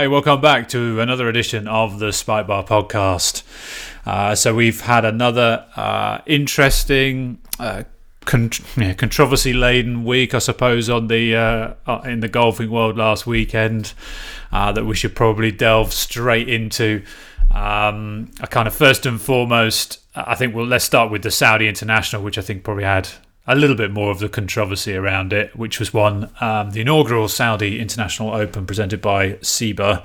Hi, welcome back to another edition of the Spike Bar podcast. Uh, so we've had another uh, interesting, uh, con- yeah, controversy-laden week, I suppose, on the uh, uh, in the golfing world last weekend. Uh, that we should probably delve straight into. Um, kind of first and foremost, I think. Well, let's start with the Saudi International, which I think probably had a little bit more of the controversy around it, which was won um, the inaugural Saudi International Open presented by Seba,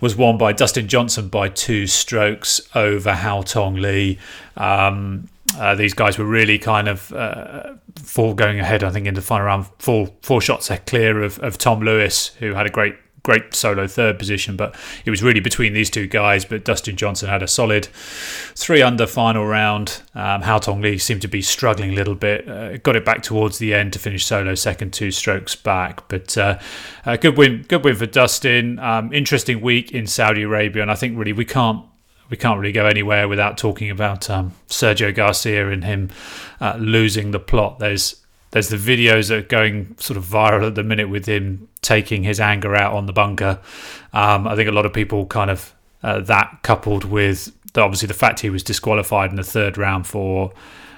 was won by Dustin Johnson by two strokes over Haotong Li. Um, uh, these guys were really kind of uh, going ahead, I think, in the final round, four four shots clear of, of Tom Lewis, who had a great great solo third position, but it was really between these two guys. But Dustin Johnson had a solid three under final round. Um, Haotong Li seemed to be struggling a little bit. Uh, got it back towards the end to finish solo second, two strokes back. But uh, a good win, good win for Dustin. Um, interesting week in Saudi Arabia, and I think really we can't we can't really go anywhere without talking about um, Sergio Garcia and him uh, losing the plot. There's there's the videos that are going sort of viral at the minute with him taking his anger out on the bunker. Um, I think a lot of people kind of uh, that coupled with the, obviously the fact he was disqualified in the third round for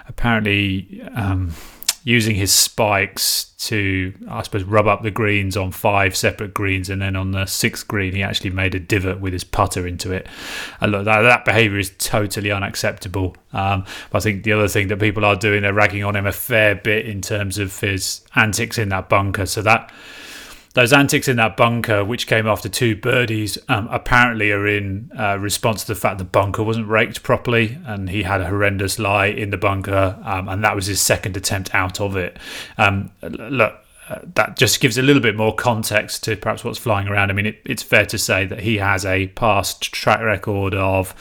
apparently um, using his spikes to, I suppose, rub up the greens on five separate greens, and then on the sixth green, he actually made a divot with his putter into it. And look, that, that behaviour is totally unacceptable. Um, I think the other thing that people are doing, they're ragging on him a fair bit in terms of his antics in that bunker. So that those antics in that bunker, which came after two birdies, um, apparently are in uh, response to the fact the bunker wasn't raked properly, and he had a horrendous lie in the bunker, um, and that was his second attempt out of it. Um, look, uh, that just gives a little bit more context to perhaps what's flying around. I mean, it, it's fair to say that he has a past track record of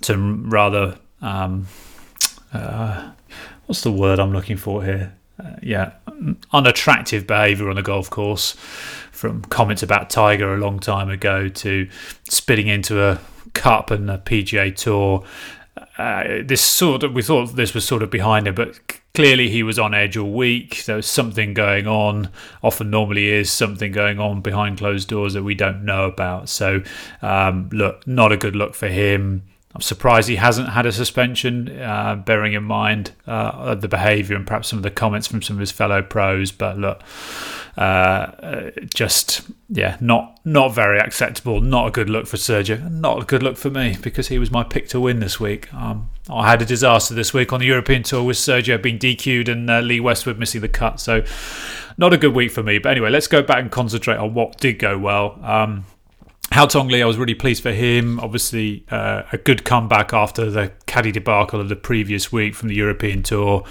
some rather um, uh, what's the word I'm looking for here? uh, yeah, unattractive behaviour on the golf course, from comments about Tiger a long time ago to spitting into a cup and a PGA Tour. Uh, this sort of we thought this was sort of behind him, but clearly he was on edge all week. There was something going on. Often, normally, is something going on behind closed doors that we don't know about. So, um, look, not a good look for him. I'm surprised he hasn't had a suspension, uh, bearing in mind uh, the behaviour and perhaps some of the comments from some of his fellow pros. But look, uh, just yeah, not not very acceptable. Not a good look for Sergio. Not a good look for me because he was my pick to win this week. Um, I had a disaster this week on the European Tour with Sergio being DQ'd and uh, Lee Westwood missing the cut. So not a good week for me. But anyway, let's go back and concentrate on what did go well. Um, Haotong Li, I was really pleased for him. Obviously, uh, a good comeback after the caddy debacle of the previous week from the European Tour.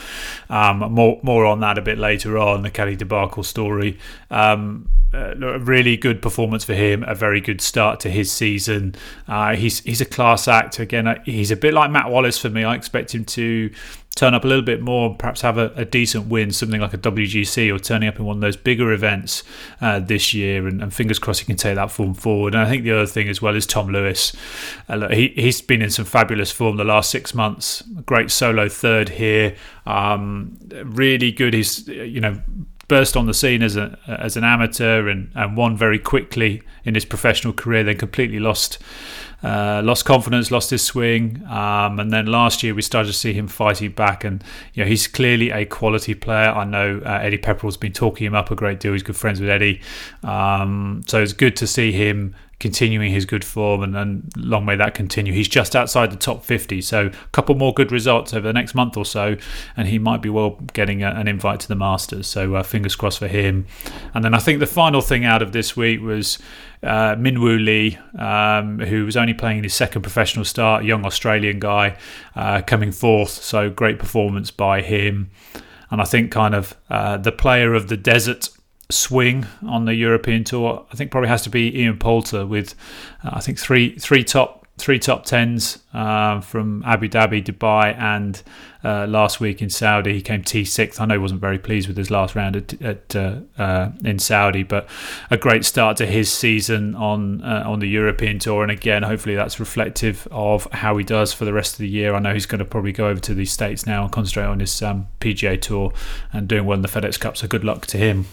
Um, more more on that a bit later on the caddy debacle story. Um, uh, a really good performance for him. A very good start to his season. Uh, he's he's a class act again. Uh, he's a bit like Matt Wallace for me. I expect him to turn up a little bit more, and perhaps have a, a, decent win, something like a WGC or turning up in one of those bigger events uh, this year. And, and, fingers crossed he can take that form forward. And I think the other thing as well is Tom Lewis. Uh, he, he's been in some fabulous form the last six months. Great solo third here. Um, really good. He's, you know, burst on the scene as a as an amateur and, and won very quickly in his professional career, then completely lost uh, lost confidence, lost his swing, um, and then last year we started to see him fighting back. And you know he's clearly a quality player. I know uh, Eddie Pepperell's been talking him up a great deal. He's good friends with Eddie, um, so it's good to see him continuing his good form, and, and long may that continue. He's just outside the top 50, so a couple more good results over the next month or so, and he might be well getting a, an invite to the Masters. So uh, fingers crossed for him. And then I think the final thing out of this week was uh, Minwoo Lee, um, who was only playing his second professional start, young Australian guy, uh, coming fourth. So great performance by him. And I think kind of uh, the player of the desert swing on the European tour, I think probably has to be Ian Poulter with, uh, I think three three top three top tens uh, from Abu Dhabi, Dubai, and uh, last week in Saudi. He came T sixth. I know he wasn't very pleased with his last round at, at uh, uh in Saudi, but a great start to his season on uh, on the European tour. And again, hopefully that's reflective of how he does for the rest of the year. I know he's going to probably go over to the states now and concentrate on his um, PGA tour and doing well in the FedEx Cup. So good luck to him.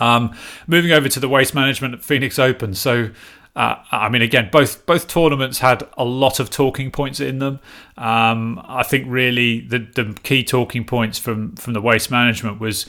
Um, moving over to the waste management at Phoenix Open. So uh, I mean, again, both both tournaments had a lot of talking points in them. Um, I think really the the key talking points from from the waste management was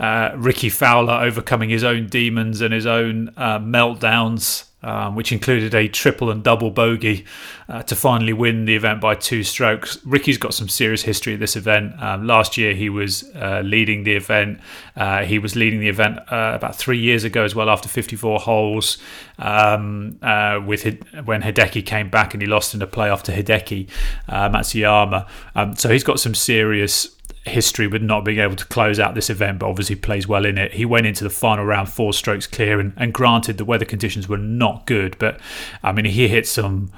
uh, Rickie Fowler overcoming his own demons and his own uh, meltdowns um, which included a triple and double bogey uh, to finally win the event by two strokes. Rickie's got some serious history at this event. Um, last year, he was uh, leading the event. Uh, he was leading the event uh, about three years ago as well, after 54 holes, um, uh, with when Hideki came back and he lost in a playoff to Hideki uh, Matsuyama. Um, so he's got some serious history with not being able to close out this event, but obviously plays well in it. He went into the final round four strokes clear, and, and granted the weather conditions were not good, but I mean he hit some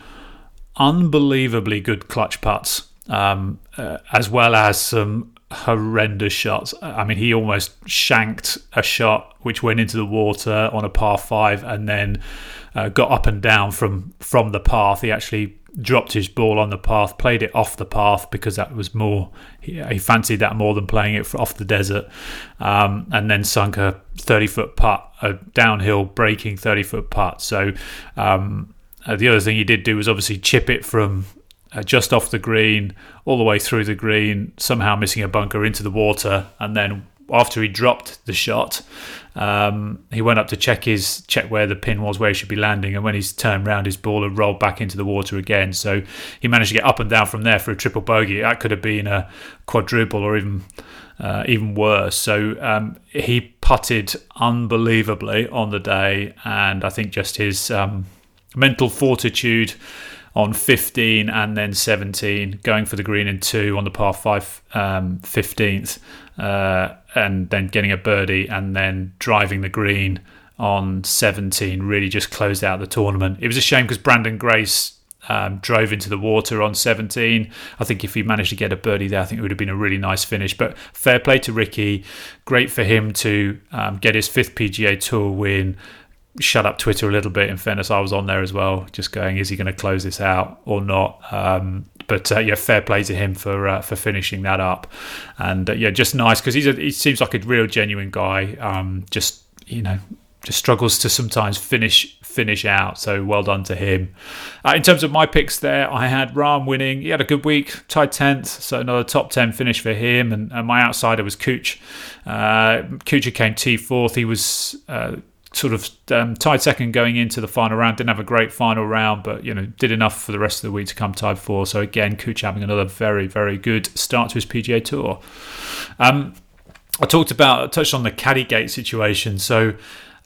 unbelievably good clutch putts, um, uh, as well as some horrendous shots. I mean he almost shanked a shot which went into the water on a par five, and then uh, got up and down from from the path. He actually dropped his ball on the path, played it off the path because that was more he, he fancied that more than playing it off the desert, um, and then sunk a thirty foot putt, a downhill breaking thirty foot putt. So um, uh, the other thing he did do was obviously chip it from uh, just off the green all the way through the green, somehow missing a bunker into the water, and then after he dropped the shot, um, he went up to check his check where the pin was, where he should be landing, and when he's turned round, his ball had rolled back into the water again. So he managed to get up and down from there for a triple bogey. That could have been a quadruple or even uh, even worse. So um, he putted unbelievably on the day, and I think just his um, mental fortitude on 15 and then 17, going for the green in two on the par five um, 15th, uh, and then getting a birdie and then driving the green on 17 really just closed out the tournament. It was a shame because Branden Grace um, drove into the water on 17. I think if he managed to get a birdie there, I think it would have been a really nice finish. But fair play to Rickie. Great for him to um, get his fifth PGA Tour win shut up Twitter a little bit. In fairness, I was on there as well, just going, is he going to close this out or not? Um, but uh, yeah, fair play to him for uh, for finishing that up, and uh, yeah, just nice because he's a, he seems like a real genuine guy. Um, just you know, just struggles to sometimes finish finish out. So well done to him. Uh, in terms of my picks, there I had Rahm winning. He had a good week, tied tenth, so another top ten finish for him. And, and my outsider was Cooch. Uh, came T fourth. He was uh, sort of um, tied second going into the final round. Didn't have a great final round, but you know did enough for the rest of the week to come tied four. So again, Cooch having another very very good start to his PGA Tour. Um, I talked about I touched on the Caddygate situation. So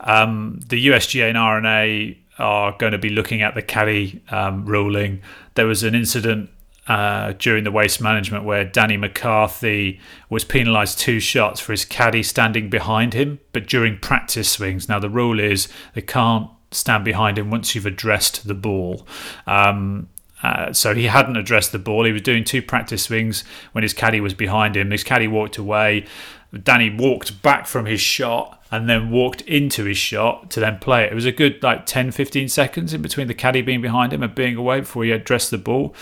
um, the USGA and R&A are going to be looking at the caddy um, ruling. There was an incident uh, during the waste management where Danny McCarthy was penalised two shots for his caddy standing behind him, but during practice swings. Now, the rule is they can't stand behind him once you've addressed the ball. Um, uh, so he hadn't addressed the ball. He was doing two practice swings when his caddy was behind him. His caddy walked away. Danny walked back from his shot and then walked into his shot to then play it. It was a good like 10, 15 seconds in between the caddy being behind him and being away before he addressed the ball.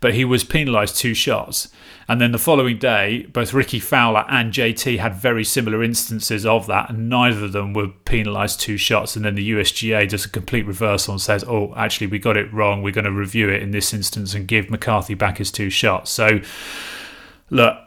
But he was penalised two shots. And then the following day, both Rickie Fowler and JT had very similar instances of that, and neither of them were penalised two shots. And then the USGA does a complete reversal and says, oh, actually, we got it wrong. We're going to review it in this instance and give McCarthy back his two shots. So, look,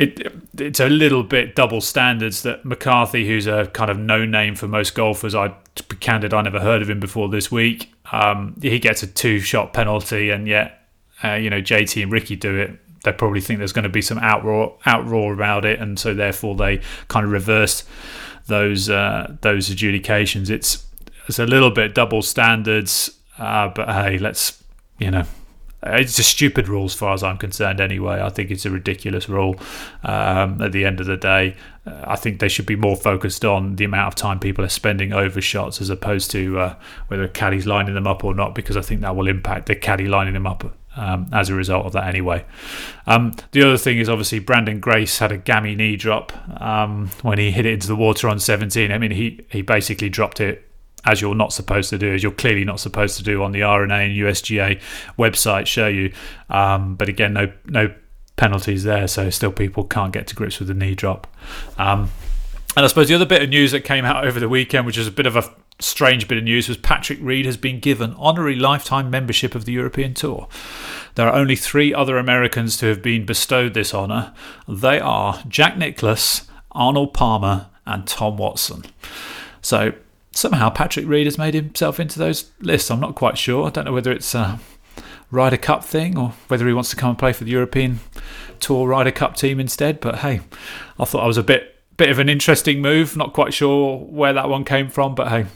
it, it's a little bit double standards that McCarthy, who's a kind of no name for most golfers, I to be candid, I never heard of him before this week. Um, he gets a two shot penalty, and yet uh, you know JT and Rickie do it. They probably think there's going to be some outroar, outroar about it, and so therefore they kind of reverse those uh, those adjudications. It's it's a little bit double standards, uh, but hey, let's you know it's a stupid rule as far as I'm concerned, anyway. I think it's a ridiculous rule. Um, at the end of the day, uh, I think they should be more focused on the amount of time people are spending over shots as opposed to uh, whether a caddy's lining them up or not, because I think that will impact the caddy lining them up um, as a result of that anyway. Um, the other thing is obviously Branden Grace had a gammy knee drop um, when he hit it into the water on 17. I mean, he, he basically dropped it as you're not supposed to do, as you're clearly not supposed to do on the R&A and USGA website show you. Um, but again, no no penalties there, so still people can't get to grips with the knee drop. Um, and I suppose the other bit of news that came out over the weekend, which is a bit of a strange bit of news was Patrick Reed has been given honorary lifetime membership of the European Tour. There are only three other Americans to have been bestowed this honour. They are Jack Nicklaus, Arnold Palmer, and Tom Watson. So somehow Patrick Reed has made himself into those lists. I'm not quite sure. I don't know whether it's a Ryder Cup thing or whether he wants to come and play for the European Tour Ryder Cup team instead. But hey, I thought I was a bit bit of an interesting move. Not quite sure where that one came from, but hey,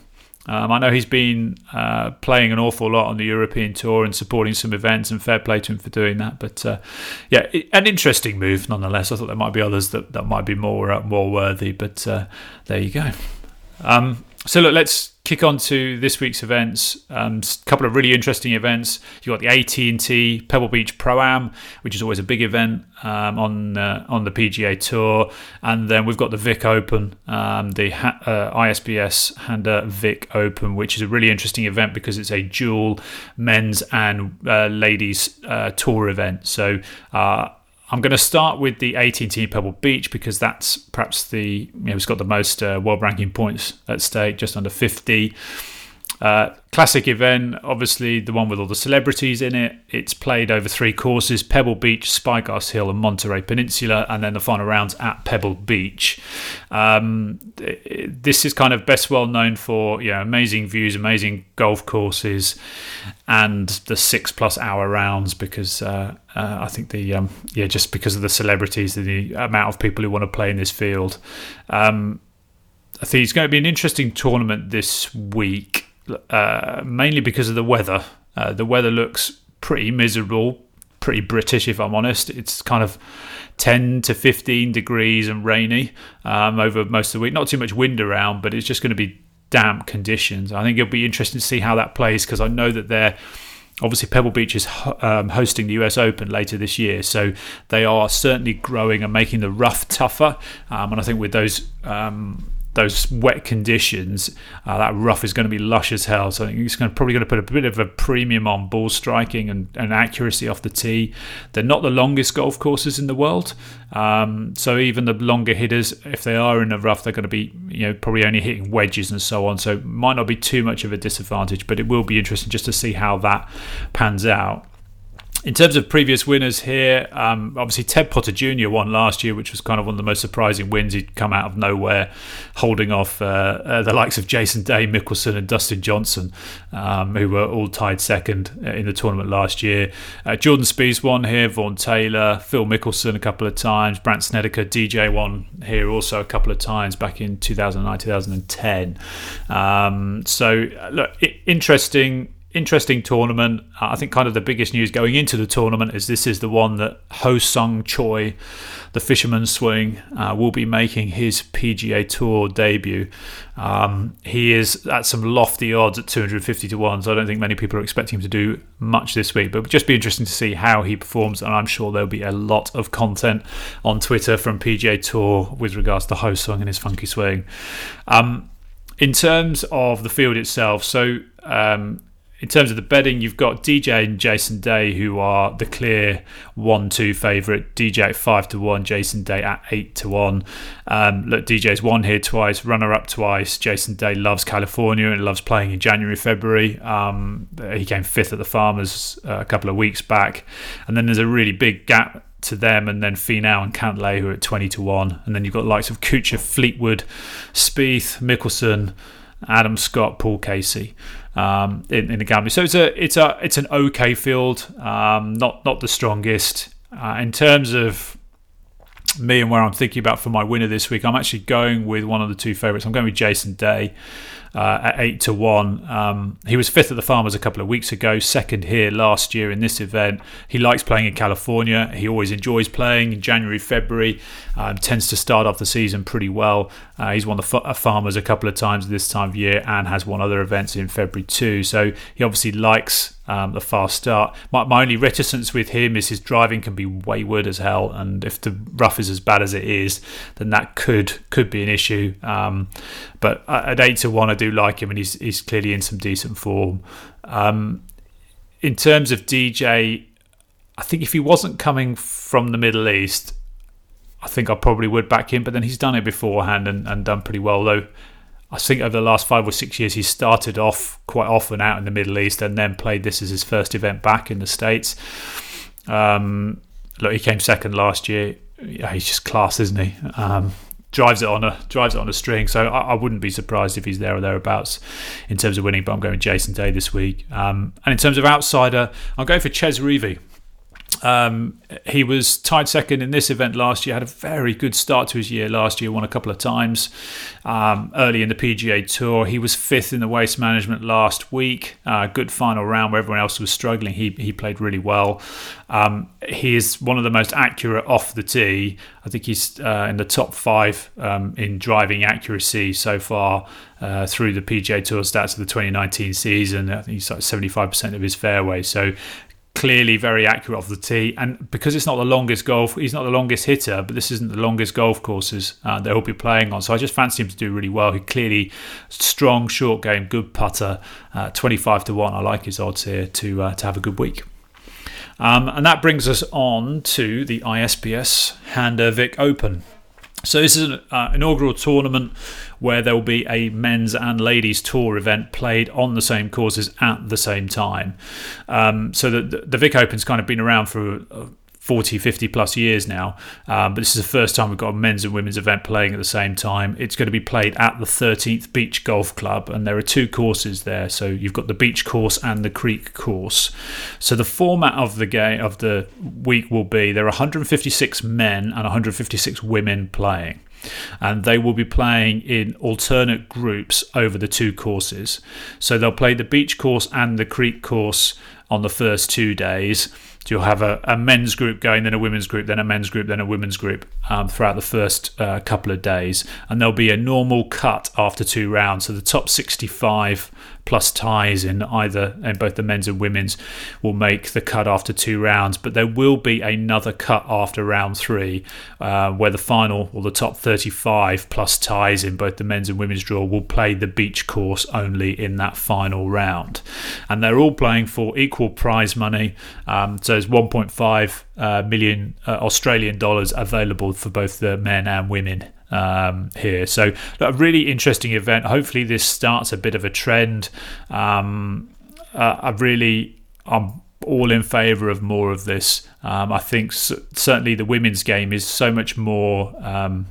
um, I know he's been uh, playing an awful lot on the European tour and supporting some events, and fair play to him for doing that. But uh, yeah, an interesting move nonetheless. I thought there might be others that, that might be more uh, more worthy, but uh, there you go. Um, so look, let's kick on to this week's events. A um, couple of really interesting events. You got the AT and T Pebble Beach Pro Am, which is always a big event um, on uh, on the PGA Tour, and then we've got the Vic Open, um, the ha- uh, ISPS Handa Vic Open, which is a really interesting event because it's a dual men's and uh, ladies uh, tour event. So uh, I'm going to start with the AT&T Pebble Beach because that's perhaps the you know it's got the most uh, world ranking points at stake, just under 50. Uh, classic event, obviously the one with all the celebrities in it. It's played over three courses: Pebble Beach, Spyglass Hill, and Monterey Peninsula, and then the final rounds at Pebble Beach. Um, this is kind of best well known for yeah amazing views, amazing golf courses, and the six plus hour rounds because uh, uh, I think the um, yeah just because of the celebrities, and the amount of people who want to play in this field. Um, I think it's going to be an interesting tournament this week uh, mainly because of the weather. Uh, the weather looks pretty miserable, pretty British, if I'm honest. It's kind of 10 to 15 degrees and rainy um, over most of the week. Not too much wind around, but it's just going to be damp conditions. I think it'll be interesting to see how that plays because I know that they're obviously Pebble Beach is um, hosting the US Open later this year, so they are certainly growing and making the rough tougher. Um, and I think with those um, those wet conditions, uh, that rough is going to be lush as hell. So I think he's going to, probably going to put a bit of a premium on ball striking and, and accuracy off the tee. They're not the longest golf courses in the world, um, so even the longer hitters, if they are in the rough, they're going to be you know probably only hitting wedges and so on. So might not be too much of a disadvantage, but it will be interesting just to see how that pans out. In terms of previous winners here, um, obviously Ted Potter Jr. won last year, which was kind of one of the most surprising wins. He'd come out of nowhere, holding off uh, uh, the likes of Jason Day, Mickelson, and Dustin Johnson, um, who were all tied second uh, in the tournament last year. Uh, Jordan Spieth won here, Vaughn Taylor, Phil Mickelson a couple of times, Brandt Snedeker, DJ won here also a couple of times back in 2009, 2010. Um, so, uh, look, interesting interesting tournament. Uh, I think kind of the biggest news going into the tournament is this is the one that Ho Sung Choi, the fisherman swing, uh, will be making his PGA Tour debut. Um, he is at some lofty odds at 250 to 1, so I don't think many people are expecting him to do much this week, but it would just be interesting to see how he performs, and I'm sure there'll be a lot of content on Twitter from PGA Tour with regards to Ho Sung and his funky swing. Um, in terms of the field itself, so um, in terms of the betting, you've got DJ and Jason Day, who are the clear one-two favourite. DJ at five to one, Jason Day at eight to one. Um, look, DJ's won here twice, runner-up twice. Jason Day loves California and loves playing in January, February. Um, he came fifth at the Farmers uh, a couple of weeks back, and then there's a really big gap to them, and then Finau and Cantlay who are at twenty to one, and then you've got likes of Kuchar, Fleetwood, Spieth, Mickelson, Adam Scott, Paul Casey um, in, in the gambling. So it's a it's a it's an okay field, um, not not the strongest uh, in terms of me and where I'm thinking about for my winner this week. I'm actually going with one of the two favourites. I'm going with Jason Day uh, at eight to one. Um, he was fifth at the Farmers a couple of weeks ago, second here last year in this event. He likes playing in California. He always enjoys playing in January, February. Um, tends to start off the season pretty well. Uh, he's won the f- uh, Farmers a couple of times this time of year and has won other events in February too. So he obviously likes um, the fast start. My, my, only reticence with him is his driving can be wayward as hell, and if the rough is as bad as it is, then that could could be an issue. Um, but at eight to one, I do like him, and he's he's clearly in some decent form. Um, in terms of DJ, I think if he wasn't coming from the Middle East, I think I probably would back him. But then he's done it beforehand and, and done pretty well. Though I think over the last five or six years, he started off quite often out in the Middle East and then played this as his first event back in the States. Um, look, he came second last year. Yeah, he's just class, isn't he? Um, drives it on a drives it on a string. So I, I, wouldn't be surprised if he's there or thereabouts in terms of winning. But I'm going with Jason Day this week. Um, and in terms of outsider, I'm going for Chez Reavie. Um, he was tied second in this event last year. Had a very good start to his year last year. Won a couple of times um, early in the PGA Tour. He was fifth in the Waste Management last week. Uh, good final round where everyone else was struggling. He he played really well. Um, he is one of the most accurate off the tee. I think he's uh, in the top five um, in driving accuracy so far uh, through the PGA Tour stats of the 2019 season. I think he's like 75% of his fairway. So clearly very accurate off the tee. And because it's not the longest golf, he's not the longest hitter, but this isn't the longest golf courses uh, that he'll be playing on. So I just fancy him to do really well. He clearly strong short game, good putter, uh, 25 to 1. I like his odds here to, uh, to have a good week. Um, and that brings us on to the ISPS Handa Vic Open. So this is an uh, inaugural tournament where there will be a men's and ladies tour event played on the same courses at the same time. Um, so the, the Vic Open's kind of been around for. Uh, 40, 50 plus years now. Um, but this is the first time we've got a men's and women's event playing at the same time. It's going to be played at the 13th Beach Golf Club, and there are two courses there. So you've got the beach course and the creek course. So the format of the game of the week will be there are 156 men and 156 women playing and they will be playing in alternate groups over the two courses. So they'll play the beach course and the creek course on the first two days you'll have a, a, men's group going, then a women's group, then a men's group, then a women's group um, throughout the first uh, couple of days. And there'll be a normal cut after two rounds. So the top 65 plus ties in either in both the men's and women's will make the cut after two rounds. But there will be another cut after round three, uh, where the final or the top 35 plus ties in both the men's and women's draw will play the beach course only in that final round. And they're all playing for equal prize money. Um, so there's 1.5 uh, million uh, Australian dollars available for both the men and women um, here. So a really interesting event. Hopefully, this starts a bit of a trend. Um, uh, I really, I'm all in favour of more of this. Um, I think certainly the women's game is so much more um,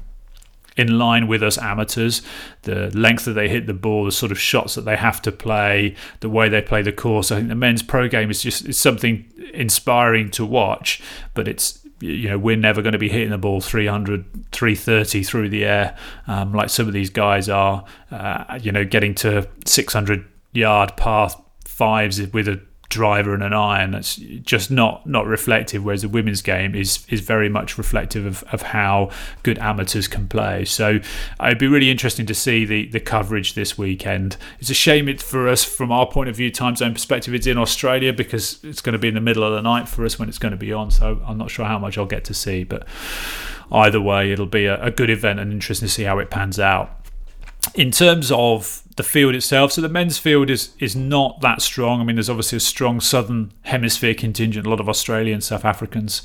in line with us amateurs. The length that they hit the ball, the sort of shots that they have to play, the way they play the course. I think the men's pro game is just something inspiring to watch, but it's you know we're never going to be hitting the ball 300 330 through the air um, like some of these guys are uh, you know getting to 600 yard path fives with a driver and an iron that's just not not reflective whereas the women's game is is very much reflective of, of how good amateurs can play. So it'd be really interesting to see the the coverage this weekend. It's a shame it for us from our point of view time zone perspective it's in Australia because it's going to be in the middle of the night for us when it's going to be on. So I'm not sure how much I'll get to see but either way it'll be a, a good event and interesting to see how it pans out. In terms of the field itself, so the men's field is is not that strong. I mean, there's obviously a strong southern hemisphere contingent, a lot of Australian, South Africans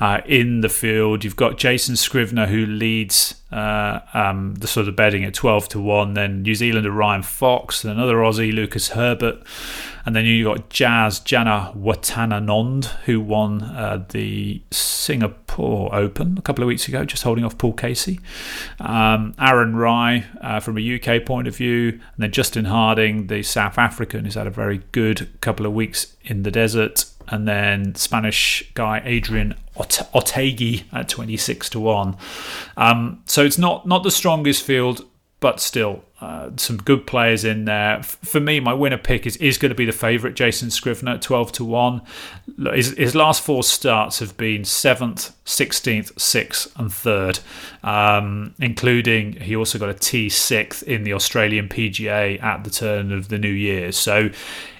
uh, in the field. You've got Jason Scrivener who leads uh, um, the sort of betting at 12 to 1. Then New Zealander Ryan Fox, and another Aussie, Lucas Herbert. And then you have got Jazz Janewattananond, who won uh, the Singapore Open a couple of weeks ago, just holding off Paul Casey. Um, Aaron Rai uh, from a UK point of view. And then Justin Harding, the South African, who's had a very good couple of weeks in the desert and then Spanish guy Adrian Otaegui at 26 to 1. Um, so it's not not the strongest field, but still uh, some good players in there. For me, my winner pick is, is going to be the favourite, Jason Scrivener, 12 to 1. His, his last four starts have been 7th, 16th, 6th, and 3rd, um, including he also got a T6th in the Australian PGA at the turn of the new year. So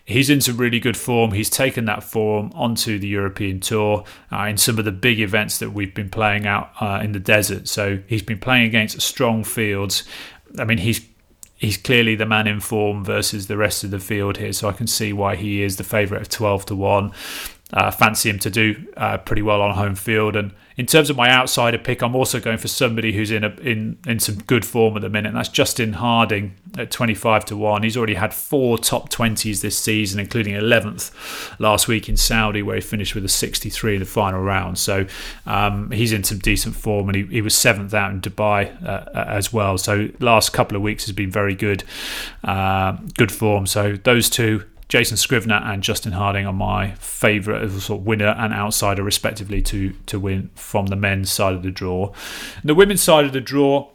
he's in some really good form. He's taken that form onto the European Tour uh, in some of the big events that we've been playing out uh, in the desert. So he's been playing against strong fields. I mean, he's he's clearly the man in form versus the rest of the field here. So I can see why he is the favourite of twelve to one. uh, fancy him to do uh, pretty well on home field. And in terms of my outsider pick, I'm also going for somebody who's in a, in in some good form at the minute. And that's Justin Harding at 25 to one. He's already had four top 20s this season, including 11th last week in Saudi, where he finished with a 63 in the final round. So um, he's in some decent form, and he, he was seventh out in Dubai uh, as well. So last couple of weeks has been very good, uh, good form. So those two Jason Scrivener and Justin Harding are my favourite sort of winner and outsider, respectively, to to win from the men's side of the draw. the women's side of the draw,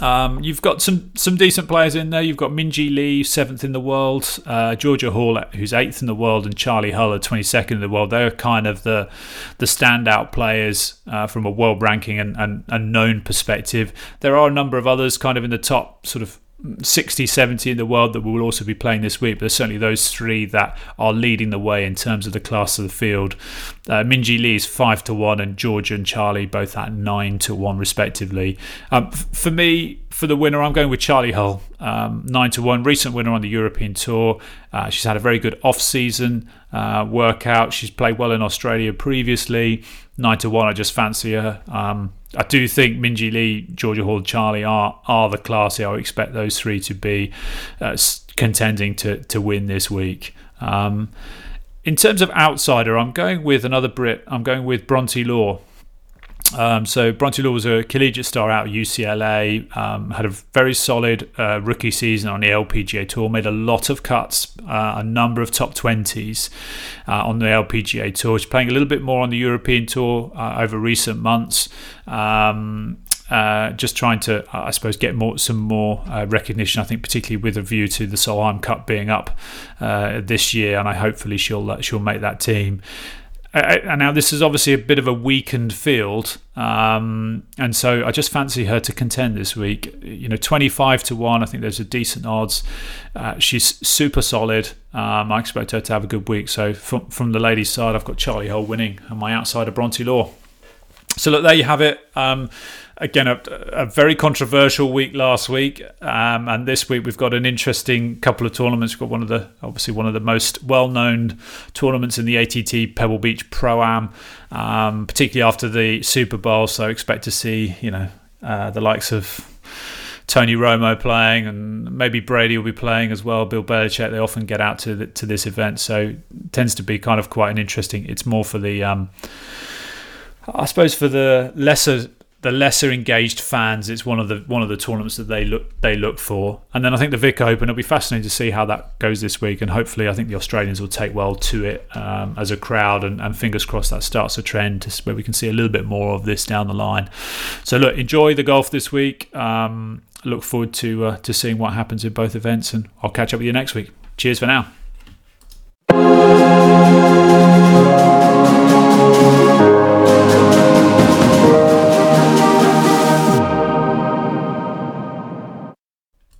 um, you've got some some decent players in there. You've got Minjee Lee, seventh in the world, uh, Georgia Hall, who's eighth in the world, and Charley Hull, twenty second in the world. They're kind of the the standout players uh, from a world ranking and, and, and known perspective. There are a number of others kind of in the top sort of 60, 70 in the world that we will also be playing this week, but there's certainly those three that are leading the way in terms of the class of the field. Uh, Minjee Lee is 5 to 1, and Georgia and Charley both at 9 to 1, respectively. Um, f- for me, for the winner, I'm going with Charley Hull, um, 9 to 1, recent winner on the European Tour. Uh, she's had a very good off season uh, workout. She's played well in Australia previously. 9 to 1, I just fancy her. Um, I do think Minjee Lee, Georgia Hall, Charley are are the class. I expect those three to be uh, contending to to win this week. Um, in terms of outsider, I'm going with another Brit. I'm going with Bronte Law. Um, so Bronte Law was a collegiate star out of UCLA. Um, had a very solid uh, rookie season on the LPGA Tour. Made a lot of cuts, uh, a number of top twenties uh, on the LPGA Tour. She's playing a little bit more on the European Tour uh, over recent months. Um, uh, just trying to, I suppose, get more some more uh, recognition. I think, particularly with a view to the Solheim Cup being up uh, this year, and I hopefully she'll she'll make that team and now this is obviously a bit of a weakened field, um, and so I just fancy her to contend this week. You know, twenty-five to one. I think there's a decent odds. Uh, she's super solid. Um, I expect her to have a good week. So from from the ladies' side, I've got Charley Hull winning, and my outsider Bronte Law. So look, there you have it. Um, again a, a, very controversial week last week, um, and this week we've got an interesting couple of tournaments. We've got one of the obviously one of the most well-known tournaments in the AT&T Pebble Beach Pro Am, um, particularly after the Super Bowl. So expect to see you know uh, the likes of. Tony Romo playing, and maybe Brady will be playing as well. Bill Belichick. They often get out to the, to this event, so tends to be kind of quite an interesting. It's more for the, um, I suppose, for the lesser the lesser engaged fans, it's one of the one of the tournaments that they look they look for. And then I think the Vic Open, it'll be fascinating to see how that goes this week. And hopefully, I think the Australians will take well to it um, as a crowd. And, and, fingers crossed that starts a trend where we can see a little bit more of this down the line. So look, enjoy the golf this week. Um, look forward to uh, to seeing what happens in both events, and I'll catch up with you next week. Cheers for now.